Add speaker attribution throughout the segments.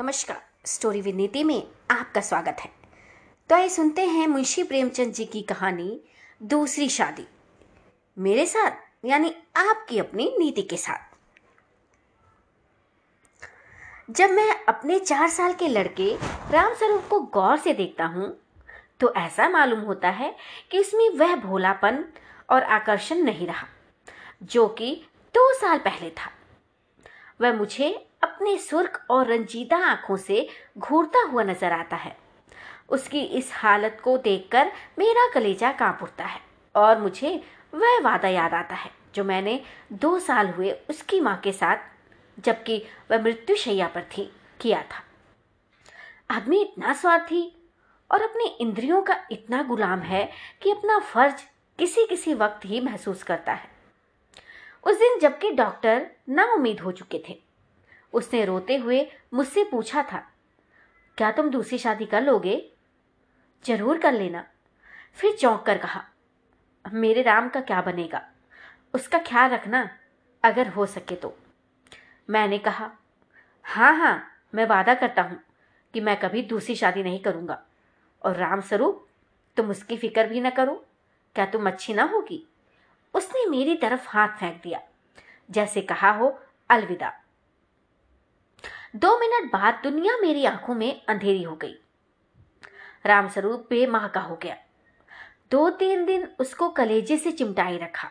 Speaker 1: नमस्कार, story with नीति में आपका स्वागत है। तो आइए सुनते हैं मुंशी प्रेमचंद जी की कहानी, दूसरी शादी। मेरे साथ, यानी आपकी अपनी नीति के साथ। जब मैं अपने चार साल के लड़के रामस्वरूप को गौर से देखता हूँ तो ऐसा मालूम होता है कि इसमें वह भोलापन और आकर्षण नहीं रहा, जो कि दो साल पहले था। वह मुझे अपने सुर्ख और रंजीदा आँखों से घूरता हुआ नज़र आता है। उसकी इस हालत को देखकर मेरा कलेजा काँप उठता है और मुझे वह वादा याद आता है जो मैंने दो साल हुए उसकी माँ के साथ, जबकि वह मृत्यु शैया पर थी, किया था। आदमी इतना स्वार्थी और अपनी इंद्रियों का इतना गुलाम है कि अपना फ़र्ज़ किसी किसी वक्त ही महसूस करता है। उस दिन जबकि डॉक्टर ना उम्मीद हो चुके थे उसने रोते हुए मुझसे पूछा था, क्या तुम दूसरी शादी कर लोगे? ज़रूर कर लेना। फिर चौंक कर कहा, मेरे राम का क्या बनेगा? उसका ख्याल रखना, अगर हो सके तो। मैंने कहा हाँ हाँ मैं वादा करता हूँ कि मैं कभी दूसरी शादी नहीं करूँगा। और राम स्वरूप तुम उसकी फ़िक्र भी न करो। क्या तुम अच्छी ना होगी? उसने मेरी तरफ़ हाथ फेंक दिया, जैसे कहा हो, अलविदा। दो मिनट बाद दुनिया मेरी आँखों में अंधेरी हो गई। रामस्वरूप बेमाह का हो गया। दो तीन दिन उसको कलेजे से चिमटाई रखा।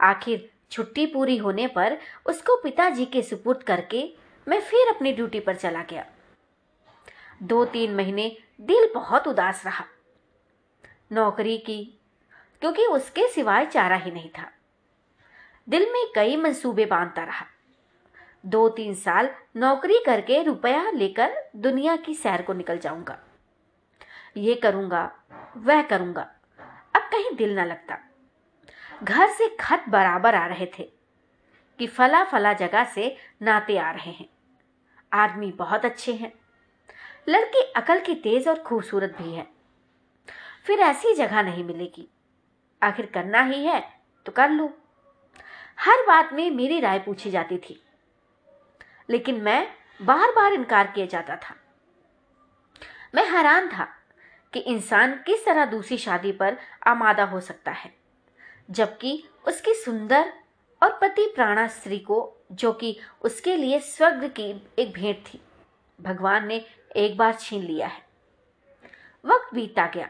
Speaker 1: आखिर छुट्टी पूरी होने पर उसको पिताजी के सुपुर्द करके मैं फिर अपनी ड्यूटी पर चला गया। दो तीन महीने दिल बहुत उदास रहा। नौकरी की, क्योंकि उसके सिवाय चारा ही नहीं था। दिल में कई मंसूबे बांधता रहा। दो तीन साल नौकरी करके रुपया लेकर दुनिया की सैर को निकल जाऊँगा। ये करूँगा, वह करूँगा। अब कहीं दिल ना लगता। घर से खत बराबर आ रहे थे कि फला फला जगह से नाते आ रहे हैं। आदमी बहुत अच्छे हैं। लड़की अकल की तेज और खूबसूरत भी है। फिर ऐसी जगह नहीं मिलेगी। आखिर करना ही है तो कर लो। हर बात में मेरी राय पूछी जाती थी। लेकिन मैं बार बार इनकार किया जाता था। मैं हैरान था कि इंसान किस तरह दूसरी शादी पर आमादा हो सकता है, जबकि उसकी सुंदर और पति प्राणा स्त्री को, जो कि उसके लिए स्वर्ग की एक भेंट थी, भगवान ने एक बार छीन लिया है। वक्त बीतता गया।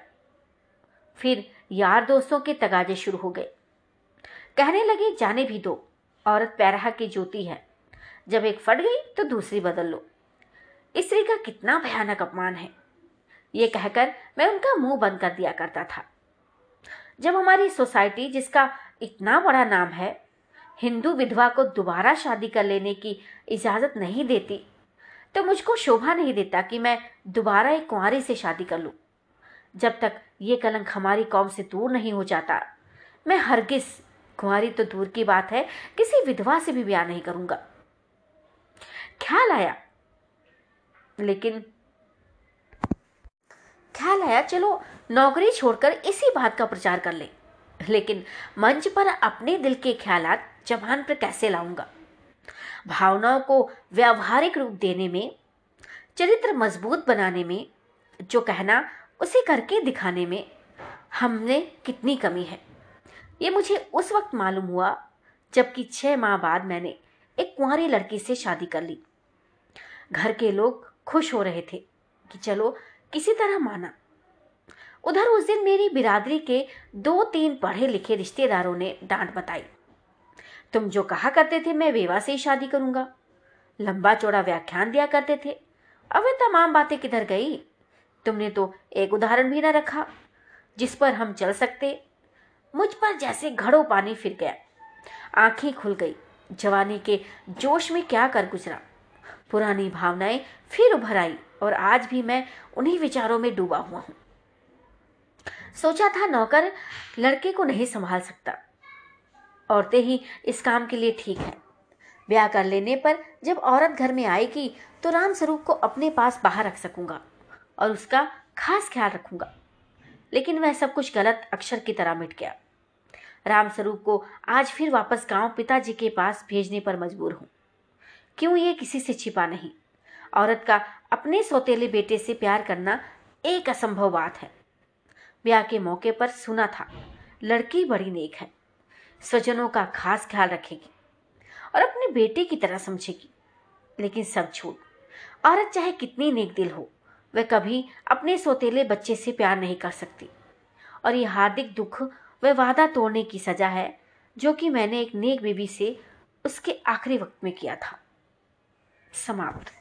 Speaker 1: फिर यार दोस्तों के तगाजे शुरू हो गए। कहने लगे, जाने भी दो, औरत पैरहा की ज्योति है। जब एक फट गई तो दूसरी बदल लो। स्त्री का कितना भयानक अपमान है। ये कहकर मैं उनका मुँह बंद कर दिया करता था। जब हमारी सोसाइटी, जिसका इतना बड़ा नाम है, हिंदू विधवा को दोबारा शादी कर लेने की इजाज़त नहीं देती तो मुझको शोभा नहीं देता कि मैं दोबारा एक कुंवारी से शादी कर लूँ। जब तक ये कलंक हमारी कौम से दूर नहीं हो जाता, मैं हरगिज, कुंवारी तो दूर की बात है, किसी विधवा से भी ब्याह नहीं करूँगा। ख्याल आया। लेकिन ख्याल आया, चलो नौकरी छोड़कर इसी बात का प्रचार कर ले। लेकिन मंच पर अपने दिल के ख्याल जबान पर कैसे लाऊँगा? भावनाओं को व्यावहारिक रूप देने में, चरित्र मज़बूत बनाने में, जो कहना, उसे करके दिखाने में हमने कितनी कमी है। ये मुझे उस वक्त मालूम हुआ, जबकि छह माह बाद मैंने एक कुंवारी लड़की से शादी कर ली। घर के लोग खुश हो रहे थे कि चलो किसी तरह माना। उधर उस दिन मेरी बिरादरी के दो तीन पढ़े लिखे रिश्तेदारों ने डांट बताई। तुम जो कहा करते थे मैं वेवा से ही शादी करूँगा। लंबा चौड़ा व्याख्यान दिया करते थे। अब वे तमाम बातें किधर गई? तुमने तो एक उदाहरण भी ना रखा जिस पर हम चल सकते। मुझ पर जैसे घड़ों पानी फिर गया। आँखें खुल गई। जवानी के जोश में क्या कर गुजरा? पुरानी भावनाएँ फिर उभर आई और आज भी मैं उन्हीं विचारों में डूबा हुआ हूँ। सोचा था नौकर लड़के को नहीं संभाल सकता। औरतें ही इस काम के लिए ठीक है। ब्याह कर लेने पर जब औरत घर में आएगी तो राम स्वरूप को अपने पास बाहर रख सकूँगा और उसका खास ख्याल रखूँगा। लेकिन वह सब कुछ गलत अक्षर की तरह मिट गया। राम स्वरूप को आज फिर वापस गाँव पिताजी के पास भेजने पर मजबूर हूँ। क्यों ये किसी से छिपा नहीं? औरत का अपने सौतेले बेटे से प्यार करना एक असंभव बात है। ब्याह के मौके पर सुना था, लड़की बड़ी नेक है, स्वजनों का खास ख्याल रखेगी और अपने बेटे की तरह समझेगी। लेकिन सब झूठ। औरत चाहे कितनी नेक दिल हो, वह कभी अपने सौतेले बच्चे से प्यार नहीं कर सकती। और यह हार्दिक दुख वह वादा तोड़ने की सजा है, जो कि मैंने एक नेक बीबी से उसके आखिरी वक्त में किया था। ಸಮ ಆಗುತ್ತೆ